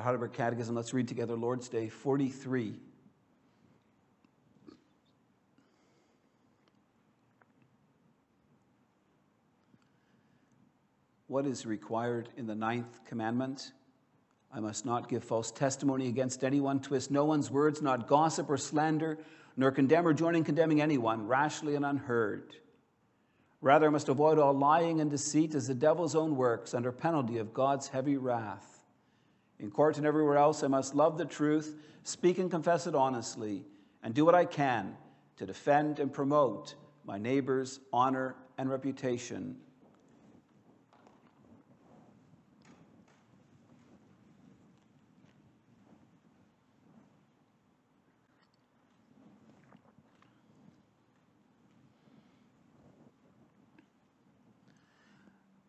The Heidelberg Catechism, let's read together Lord's Day 43. What is required in the ninth commandment? I must not give false testimony against anyone, twist no one's words, not gossip or slander, nor condemn or join in condemning anyone rashly and unheard. Rather, I must avoid all lying and deceit as the devil's own works under penalty of God's heavy wrath. In court and everywhere else, I must love the truth, speak and confess it honestly, and do what I can to defend and promote my neighbor's honor and reputation.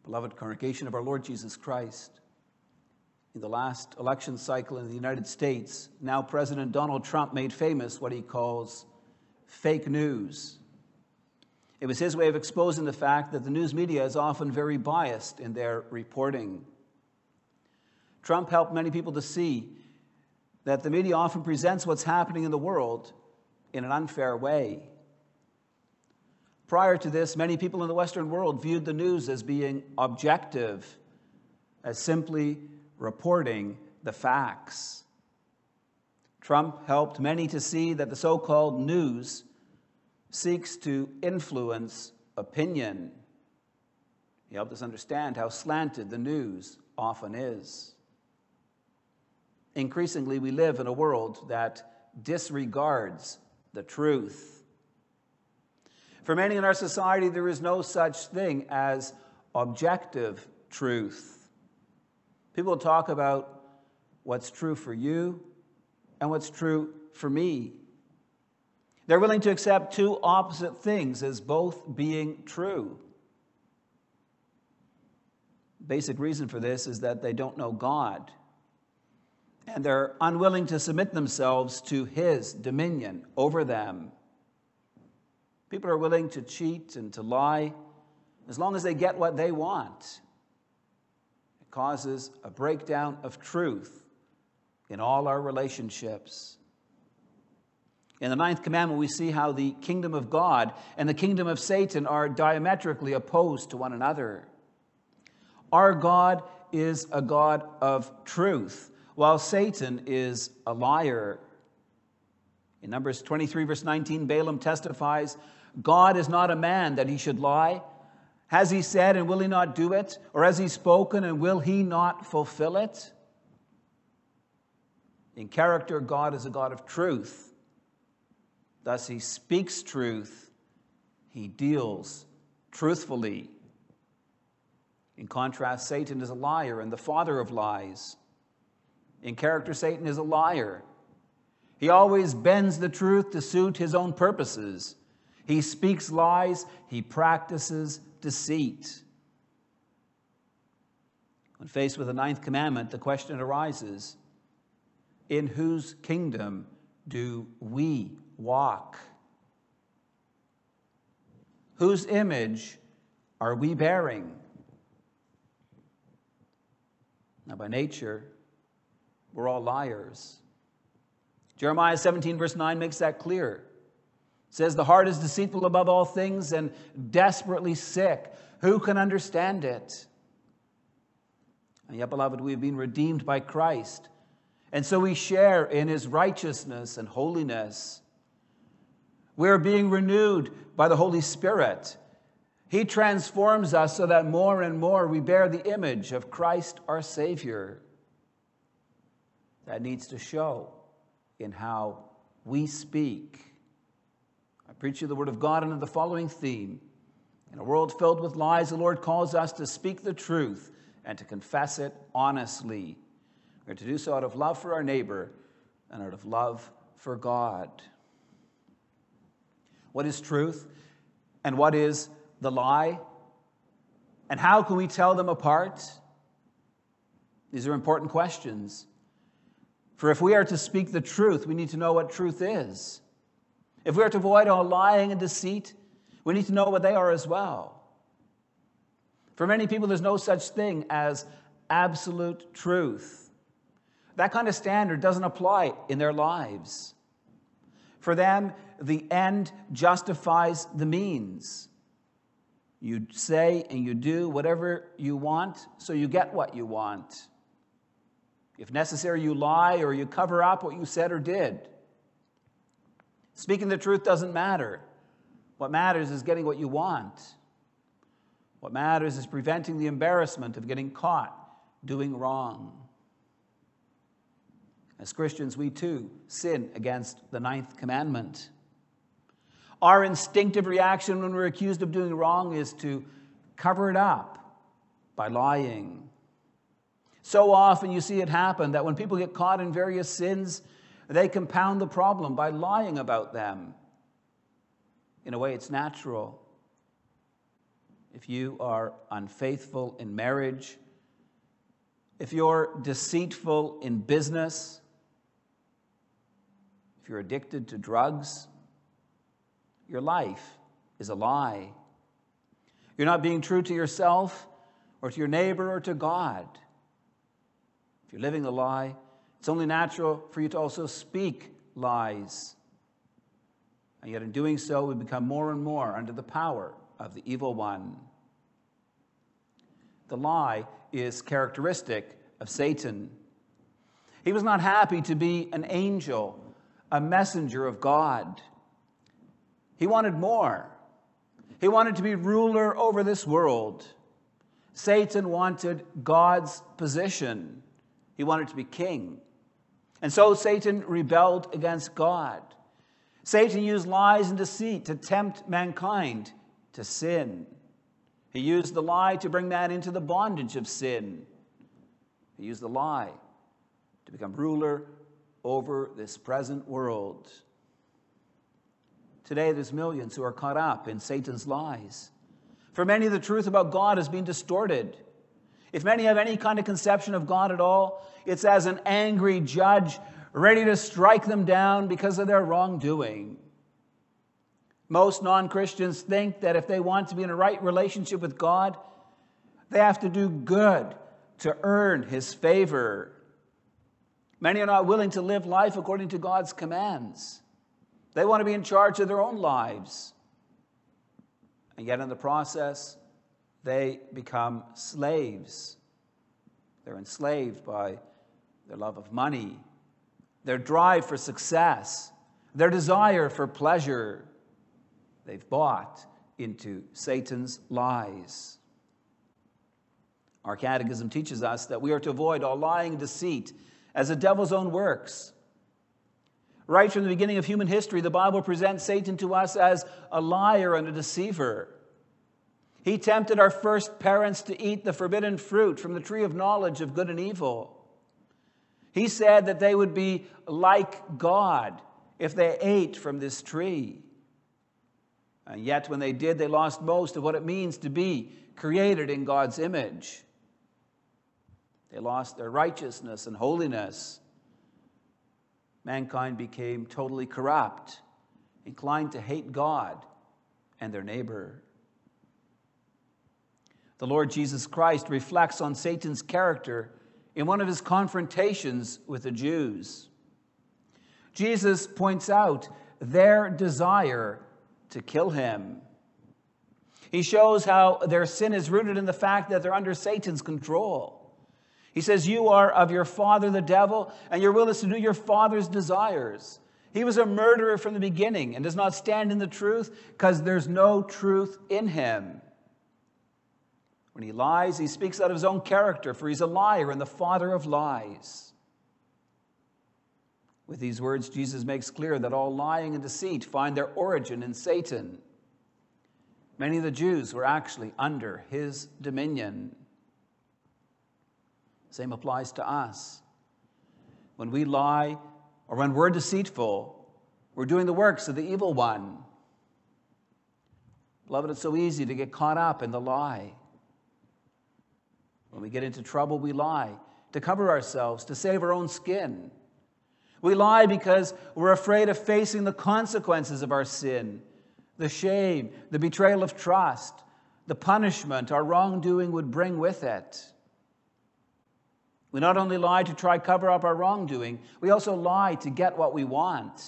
Beloved congregation of our Lord Jesus Christ, in the last election cycle in the United States, now President Donald Trump made famous what he calls fake news. It was his way of exposing the fact that the news media is often very biased in their reporting. Trump helped many people to see that the media often presents what's happening in the world in an unfair way. Prior to this, many people in the Western world viewed the news as being objective, as simply reporting the facts. Trump helped many to see that the so called news seeks to influence opinion. He helped us understand how slanted the news often is. Increasingly, we live in a world that disregards the truth. For many in our society, there is no such thing as objective truth. People talk about what's true for you and what's true for me. They're willing to accept two opposite things as both being true. Basic reason for this is that they don't know God and they're unwilling to submit themselves to His dominion over them. People are willing to cheat and to lie as long as they get what they want. Causes a breakdown of truth in all our relationships. In the ninth commandment, we see how the kingdom of God and the kingdom of Satan are diametrically opposed to one another. Our God is a God of truth, while Satan is a liar. In Numbers 23, verse 19, Balaam testifies God is not a man that he should lie. Has he said and will he not do it? Or has he spoken and will he not fulfill it? In character, God is a God of truth. Thus, he speaks truth, he deals truthfully. In contrast, Satan is a liar and the father of lies. In character, Satan is a liar. He always bends the truth to suit his own purposes. He speaks lies, he practices deceit. When faced with the ninth commandment, the question arises in whose kingdom do we walk? Whose image are we bearing? Now, by nature, we're all liars. Jeremiah 17, verse 9 makes that clear says the heart is deceitful above all things and desperately sick. Who can understand it? And yet, beloved, we have been redeemed by Christ. And so we share in his righteousness and holiness. We are being renewed by the Holy Spirit. He transforms us so that more and more we bear the image of Christ our Savior. That needs to show in how we speak preach you the word of God under the following theme. In a world filled with lies, the Lord calls us to speak the truth and to confess it honestly. We're to do so out of love for our neighbor and out of love for God. What is truth and what is the lie? And how can we tell them apart? These are important questions. For if we are to speak the truth, we need to know what truth is. If we are to avoid all lying and deceit, we need to know what they are as well. For many people, there's no such thing as absolute truth. That kind of standard doesn't apply in their lives. For them, the end justifies the means. You say and you do whatever you want, so you get what you want. If necessary, you lie or you cover up what you said or did. Speaking the truth doesn't matter. What matters is getting what you want. What matters is preventing the embarrassment of getting caught doing wrong. As Christians, we too sin against the ninth commandment. Our instinctive reaction when we're accused of doing wrong is to cover it up by lying. So often you see it happen that when people get caught in various sins, they compound the problem by lying about them. In a way, it's natural. If you are unfaithful in marriage, if you're deceitful in business, if you're addicted to drugs, your life is a lie. You're not being true to yourself or to your neighbor or to God. If you're living the lie, it's only natural for you to also speak lies. And yet, in doing so, we become more and more under the power of the evil one. The lie is characteristic of Satan. He was not happy to be an angel, a messenger of God. He wanted more. He wanted to be ruler over this world. Satan wanted God's position. He wanted to be king. And so Satan rebelled against God. Satan used lies and deceit to tempt mankind to sin. He used the lie to bring man into the bondage of sin. He used the lie to become ruler over this present world. Today, there's millions who are caught up in Satan's lies. For many, the truth about God has been distorted. If many have any kind of conception of God at all, it's as an angry judge ready to strike them down because of their wrongdoing. Most non Christians think that if they want to be in a right relationship with God, they have to do good to earn his favor. Many are not willing to live life according to God's commands. They want to be in charge of their own lives. And yet, in the process, they become slaves. They're enslaved by their love of money, their drive for success, their desire for pleasure. They've bought into Satan's lies. Our catechism teaches us that we are to avoid all lying and deceit as the devil's own works. Right from the beginning of human history, the Bible presents Satan to us as a liar and a deceiver. He tempted our first parents to eat the forbidden fruit from the tree of knowledge of good and evil. He said that they would be like God if they ate from this tree. And yet, when they did, they lost most of what it means to be created in God's image. They lost their righteousness and holiness. Mankind became totally corrupt, inclined to hate God and their neighbor. The Lord Jesus Christ reflects on Satan's character in one of his confrontations with the Jews. Jesus points out their desire to kill him. He shows how their sin is rooted in the fact that they're under Satan's control. He says, You are of your father, the devil, and your will is to do your father's desires. He was a murderer from the beginning and does not stand in the truth because there's no truth in him. When he lies, he speaks out of his own character, for he's a liar and the father of lies. With these words, Jesus makes clear that all lying and deceit find their origin in Satan. Many of the Jews were actually under his dominion. Same applies to us. When we lie or when we're deceitful, we're doing the works of the evil one. Beloved, it's so easy to get caught up in the lie. When we get into trouble, we lie to cover ourselves, to save our own skin. We lie because we're afraid of facing the consequences of our sin, the shame, the betrayal of trust, the punishment our wrongdoing would bring with it. We not only lie to try cover up our wrongdoing, we also lie to get what we want.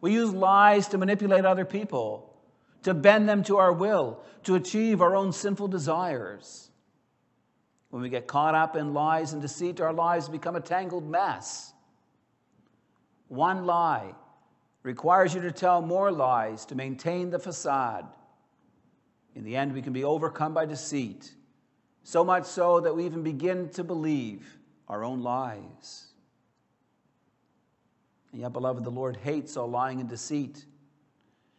We use lies to manipulate other people, to bend them to our will, to achieve our own sinful desires. When we get caught up in lies and deceit, our lives become a tangled mess. One lie requires you to tell more lies to maintain the facade. In the end, we can be overcome by deceit so much so that we even begin to believe our own lies. And yet, beloved, the Lord hates all lying and deceit.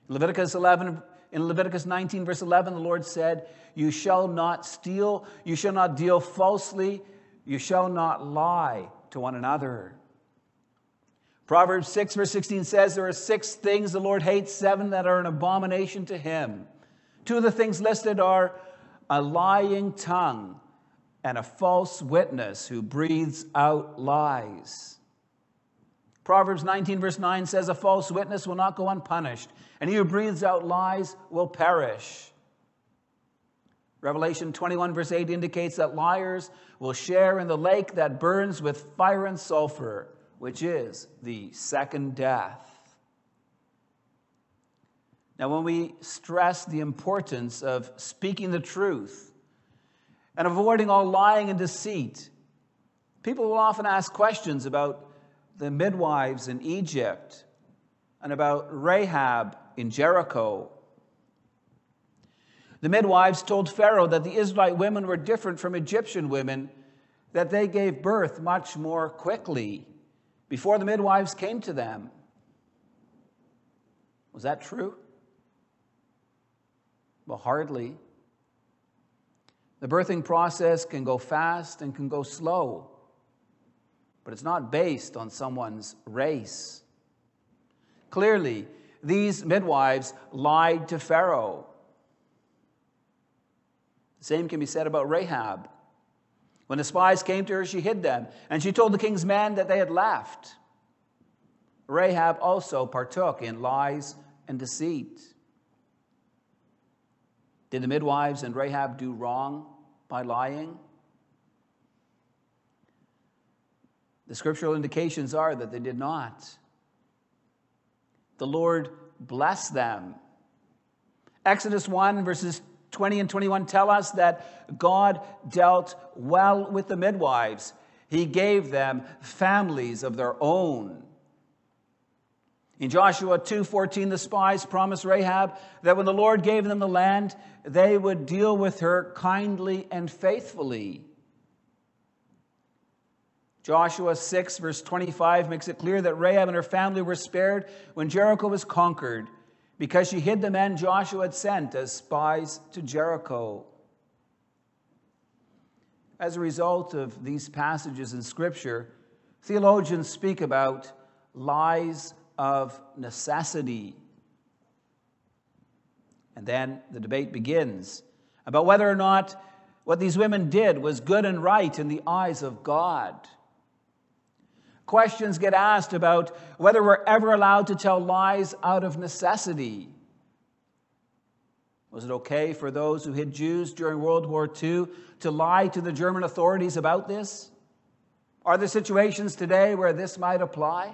Leviticus 11, in Leviticus 19, verse 11, the Lord said, You shall not steal, you shall not deal falsely, you shall not lie to one another. Proverbs 6, verse 16 says, There are six things the Lord hates, seven that are an abomination to him. Two of the things listed are a lying tongue, and a false witness who breathes out lies. Proverbs 19, verse 9 says, A false witness will not go unpunished, and he who breathes out lies will perish. Revelation 21, verse 8 indicates that liars will share in the lake that burns with fire and sulfur, which is the second death. Now, when we stress the importance of speaking the truth and avoiding all lying and deceit, people will often ask questions about the midwives in Egypt and about Rahab in Jericho. The midwives told Pharaoh that the Israelite women were different from Egyptian women, that they gave birth much more quickly before the midwives came to them. Was that true? Well, hardly. The birthing process can go fast and can go slow, but it's not based on someone's race. Clearly, these midwives lied to Pharaoh. The same can be said about Rahab. When the spies came to her, she hid them, and she told the king's men that they had left. Rahab also partook in lies and deceit. Did the midwives and Rahab do wrong by lying? The scriptural indications are that they did not. The Lord blessed them. Exodus 1, verses 20 and 21 tell us that God dealt well with the midwives. He gave them families of their own. In Joshua 2:14 the spies promised Rahab that when the Lord gave them the land they would deal with her kindly and faithfully. Joshua 6 verse 25 makes it clear that Rahab and her family were spared when Jericho was conquered because she hid the men Joshua had sent as spies to Jericho. As a result of these passages in scripture, theologians speak about lies of necessity. And then the debate begins about whether or not what these women did was good and right in the eyes of God. Questions get asked about whether we're ever allowed to tell lies out of necessity. Was it okay for those who hid Jews during World War II to lie to the German authorities about this? Are there situations today where this might apply?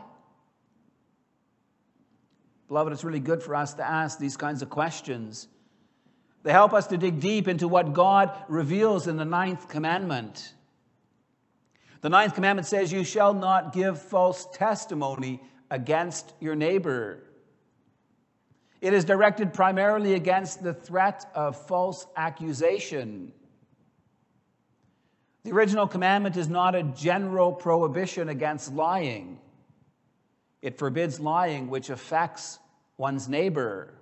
Beloved, it's really good for us to ask these kinds of questions. They help us to dig deep into what God reveals in the ninth commandment. The ninth commandment says, You shall not give false testimony against your neighbor. It is directed primarily against the threat of false accusation. The original commandment is not a general prohibition against lying. It forbids lying which affects one's neighbor.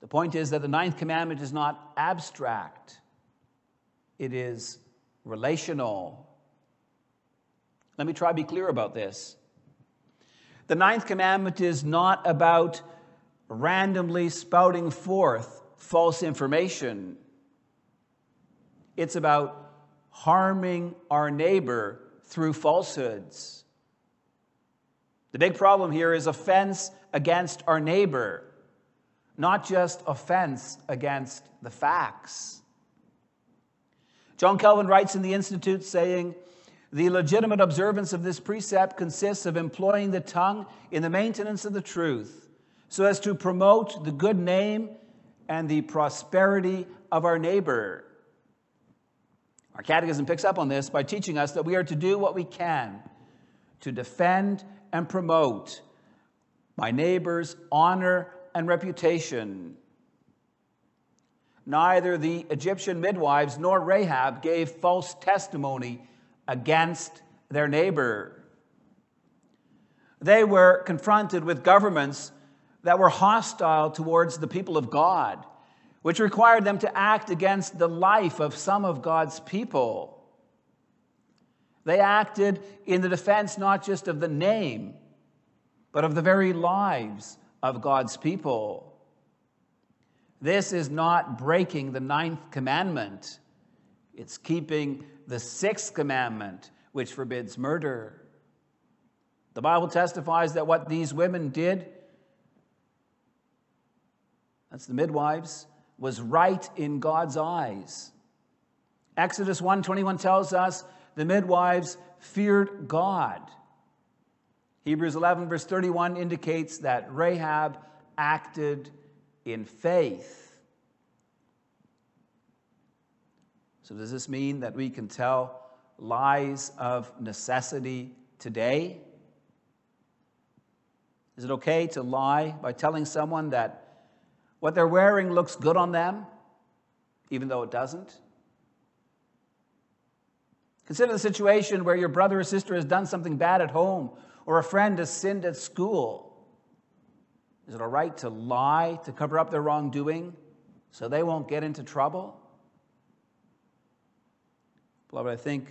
The point is that the ninth commandment is not abstract, it is relational. Let me try to be clear about this. The ninth commandment is not about randomly spouting forth false information. It's about harming our neighbor through falsehoods. The big problem here is offense against our neighbor, not just offense against the facts. John Calvin writes in the Institute saying, the legitimate observance of this precept consists of employing the tongue in the maintenance of the truth so as to promote the good name and the prosperity of our neighbor. Our catechism picks up on this by teaching us that we are to do what we can to defend and promote my neighbor's honor and reputation. Neither the Egyptian midwives nor Rahab gave false testimony against their neighbor. They were confronted with governments that were hostile towards the people of God, which required them to act against the life of some of God's people. They acted in the defense not just of the name, but of the very lives of God's people. This is not breaking the ninth commandment, it's keeping the sixth commandment, which forbids murder. The Bible testifies that what these women did, that's the midwives, was right in God's eyes. Exodus 1:21 tells us the midwives feared God. Hebrews 11, verse 31 indicates that Rahab acted in faith. So, does this mean that we can tell lies of necessity today? Is it okay to lie by telling someone that what they're wearing looks good on them, even though it doesn't? Consider the situation where your brother or sister has done something bad at home or a friend has sinned at school. Is it all right to lie to cover up their wrongdoing so they won't get into trouble? Beloved, I think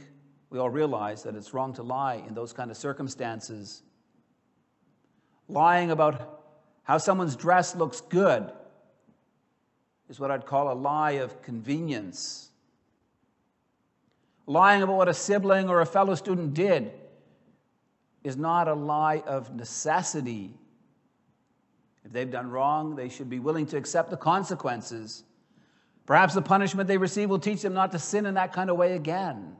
we all realize that it's wrong to lie in those kind of circumstances. Lying about how someone's dress looks good is what I'd call a lie of convenience lying about what a sibling or a fellow student did is not a lie of necessity. If they've done wrong, they should be willing to accept the consequences. Perhaps the punishment they receive will teach them not to sin in that kind of way again.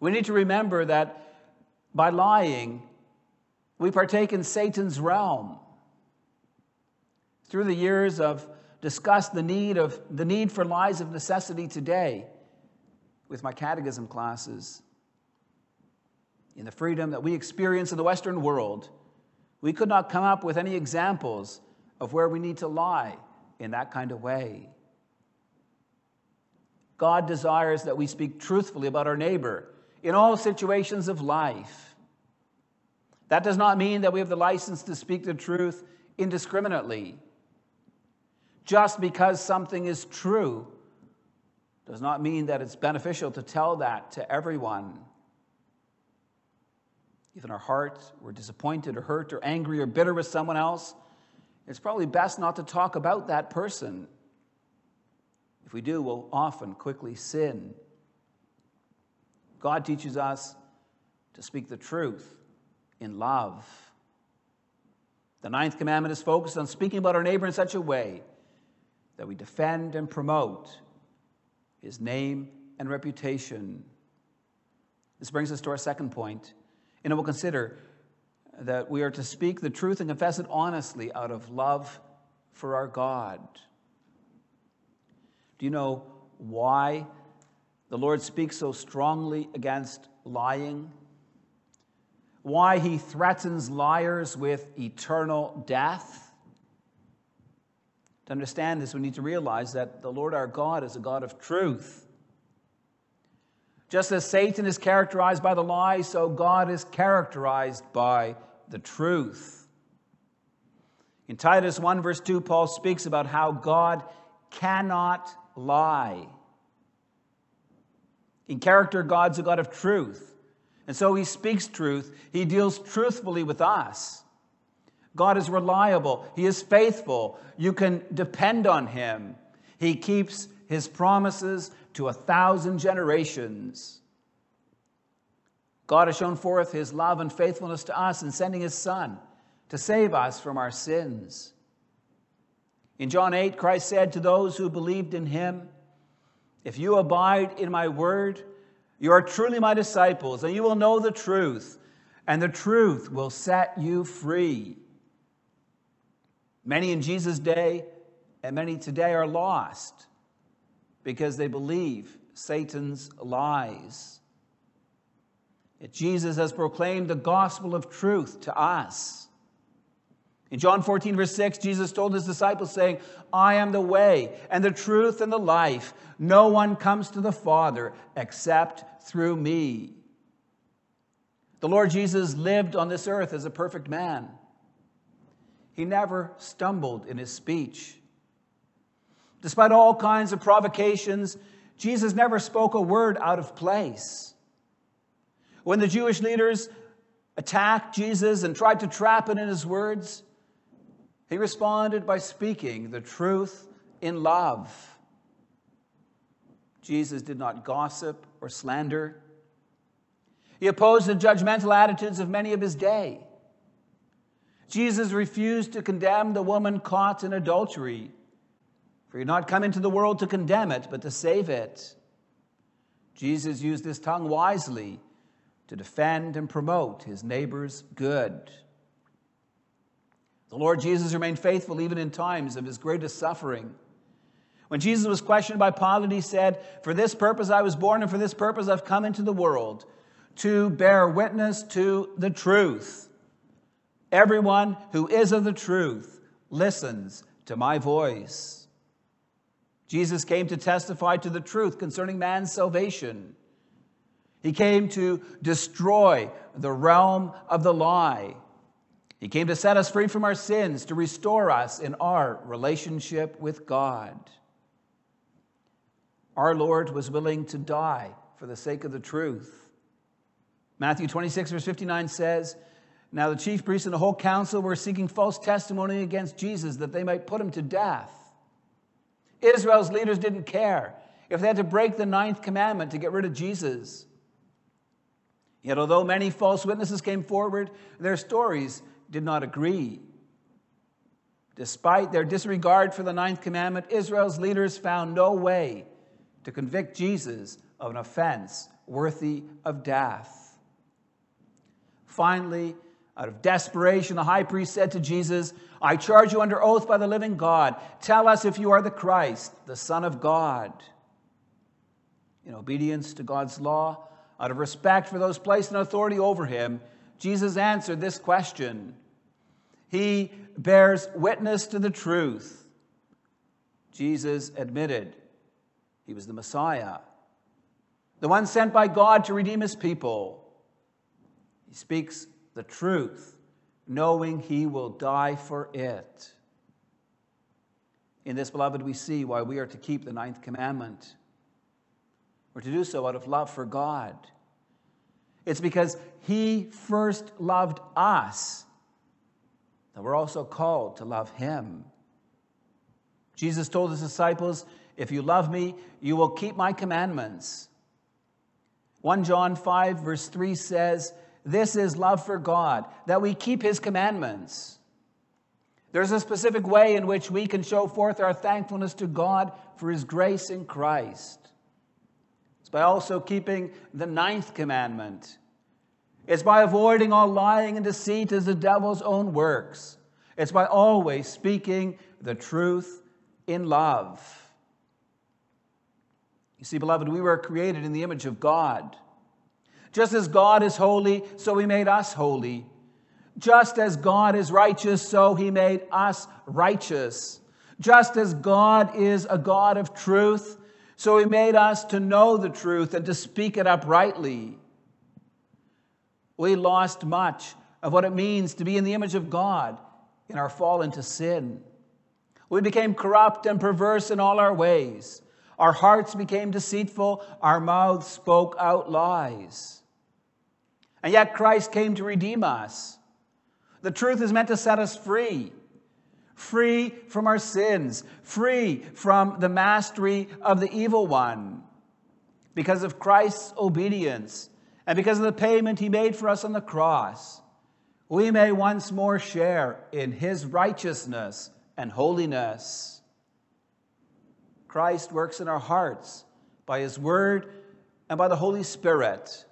We need to remember that by lying, we partake in Satan's realm. Through the years of discussed the need of the need for lies of necessity today with my catechism classes. In the freedom that we experience in the Western world, we could not come up with any examples of where we need to lie in that kind of way. God desires that we speak truthfully about our neighbor in all situations of life. That does not mean that we have the license to speak the truth indiscriminately. Just because something is true does not mean that it's beneficial to tell that to everyone. If in our heart we're disappointed or hurt or angry or bitter with someone else, it's probably best not to talk about that person. If we do, we'll often quickly sin. God teaches us to speak the truth in love. The ninth commandment is focused on speaking about our neighbor in such a way that we defend and promote his name and reputation. This brings us to our second point, and we'll consider that we are to speak the truth and confess it honestly out of love for our God. Do you know why the Lord speaks so strongly against lying? Why he threatens liars with eternal death? To understand this, we need to realize that the Lord our God is a God of truth. Just as Satan is characterized by the lie, so God is characterized by the truth. In Titus 1, verse 2, Paul speaks about how God cannot lie. In character, God's a God of truth. And so he speaks truth. He deals truthfully with us. God is reliable, He is faithful. You can depend on Him. He keeps His promises to a thousand generations. God has shown forth His love and faithfulness to us in sending His Son to save us from our sins. In John 8, Christ said to those who believed in Him, If you abide in my word, you are truly my disciples, and you will know the truth, and the truth will set you free. Many in Jesus' day and many today are lost because they believe Satan's lies. Yet Jesus has proclaimed the gospel of truth to us. In John 14, verse 6, Jesus told his disciples, saying, I am the way and the truth and the life. No one comes to the Father except through me. The Lord Jesus lived on this earth as a perfect man. He never stumbled in his speech. Despite all kinds of provocations, Jesus never spoke a word out of place. When the Jewish leaders attacked Jesus and tried to trap it in his words, he responded by speaking the truth in love. Jesus did not gossip or slander. He opposed the judgmental attitudes of many of his day. Jesus refused to condemn the woman caught in adultery, for did not come into the world to condemn it, but to save it. Jesus used his tongue wisely to defend and promote his neighbor's good. The Lord Jesus remained faithful even in times of his greatest suffering. When Jesus was questioned by Pilate, he said, For this purpose I was born, and for this purpose I've come into the world, to bear witness to the truth. Everyone who is of the truth listens to my voice. Jesus came to testify to the truth concerning man's salvation. He came to destroy the realm of the lie he came to set us free from our sins, to restore us in our relationship with God. Our Lord was willing to die for the sake of the truth. Matthew 26, verse 59 says, Now the chief priests and the whole council were seeking false testimony against Jesus that they might put him to death. Israel's leaders didn't care if they had to break the ninth commandment to get rid of Jesus. Yet, although many false witnesses came forward, their stories did not agree. Despite their disregard for the ninth commandment, Israel's leaders found no way to convict Jesus of an offense worthy of death. Finally, out of desperation, the high priest said to Jesus, I charge you under oath by the living God. Tell us if you are the Christ, the Son of God. In obedience to God's law, out of respect for those placed in authority over him, Jesus answered this question. He bears witness to the truth. Jesus admitted he was the Messiah, the one sent by God to redeem his people. He speaks the truth, knowing he will die for it. In this, beloved, we see why we are to keep the ninth commandment. We're to do so out of love for God. It's because he first loved us that we're also called to love him. Jesus told his disciples, If you love me, you will keep my commandments. 1 John 5, verse 3 says, This is love for God, that we keep his commandments. There's a specific way in which we can show forth our thankfulness to God for his grace in Christ. It's by also keeping the ninth commandment. It's by avoiding all lying and deceit as the devil's own works. It's by always speaking the truth in love. You see, beloved, we were created in the image of God. Just as God is holy, so he made us holy. Just as God is righteous, so he made us righteous. Just as God is a God of truth, so he made us to know the truth and to speak it uprightly. We lost much of what it means to be in the image of God in our fall into sin. We became corrupt and perverse in all our ways. Our hearts became deceitful, our mouths spoke out lies. And yet Christ came to redeem us. The truth is meant to set us free free from our sins, free from the mastery of the evil one. Because of Christ's obedience and because of the payment he made for us on the cross, we may once more share in his righteousness and holiness. Christ works in our hearts by His Word and by the Holy Spirit.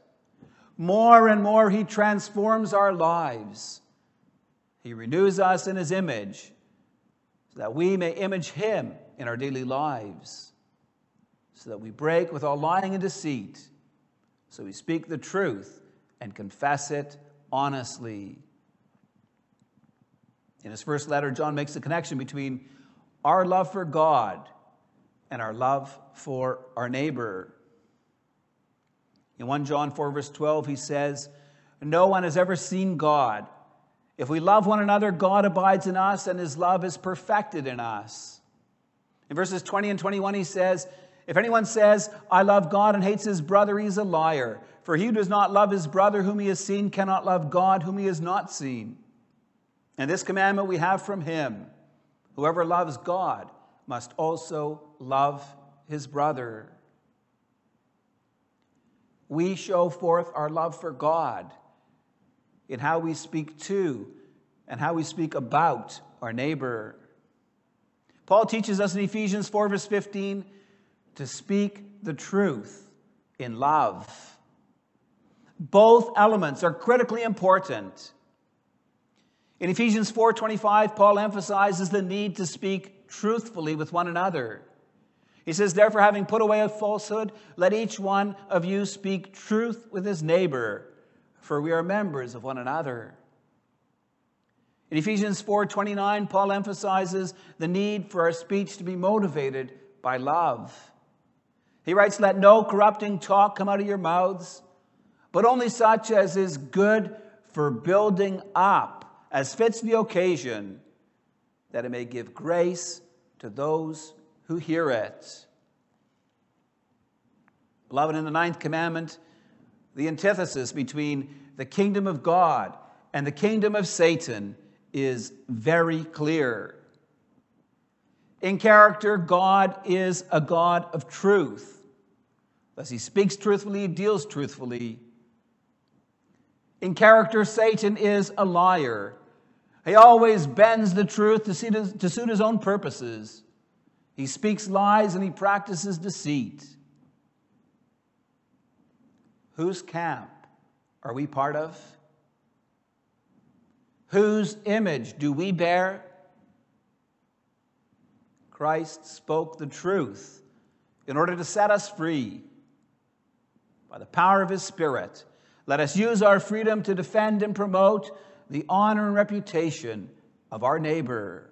More and more, He transforms our lives. He renews us in His image so that we may image Him in our daily lives, so that we break with all lying and deceit, so we speak the truth and confess it honestly. In his first letter, John makes a connection between our love for God and our love for our neighbor. In 1 John 4, verse 12, he says, No one has ever seen God. If we love one another, God abides in us, and his love is perfected in us. In verses 20 and 21, he says, If anyone says, I love God and hates his brother, he is a liar. For he who does not love his brother whom he has seen cannot love God whom he has not seen. And this commandment we have from him whoever loves God must also love his brother. We show forth our love for God in how we speak to and how we speak about our neighbor. Paul teaches us in Ephesians 4, verse 15, to speak the truth in love. Both elements are critically important. In Ephesians 4:25, Paul emphasizes the need to speak truthfully with one another. He says, Therefore, having put away a falsehood, let each one of you speak truth with his neighbor, for we are members of one another. In Ephesians 4:29, Paul emphasizes the need for our speech to be motivated by love. He writes, Let no corrupting talk come out of your mouths, but only such as is good for building up, as fits the occasion, that it may give grace to those who hear it. Beloved, in the ninth commandment, the antithesis between the kingdom of God and the kingdom of Satan is very clear. In character, God is a God of truth. As he speaks truthfully, he deals truthfully. In character, Satan is a liar. He always bends the truth to, to suit his own purposes. He speaks lies and he practices deceit. Whose camp are we part of? Whose image do we bear? Christ spoke the truth in order to set us free. By the power of his Spirit, let us use our freedom to defend and promote the honor and reputation of our neighbor.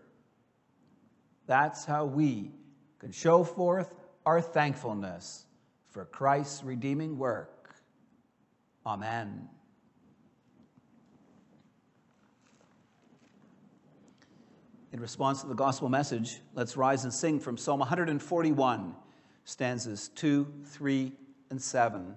That's how we can show forth our thankfulness for Christ's redeeming work. Amen. In response to the gospel message, let's rise and sing from Psalm 141, stanzas 2, 3, and 7.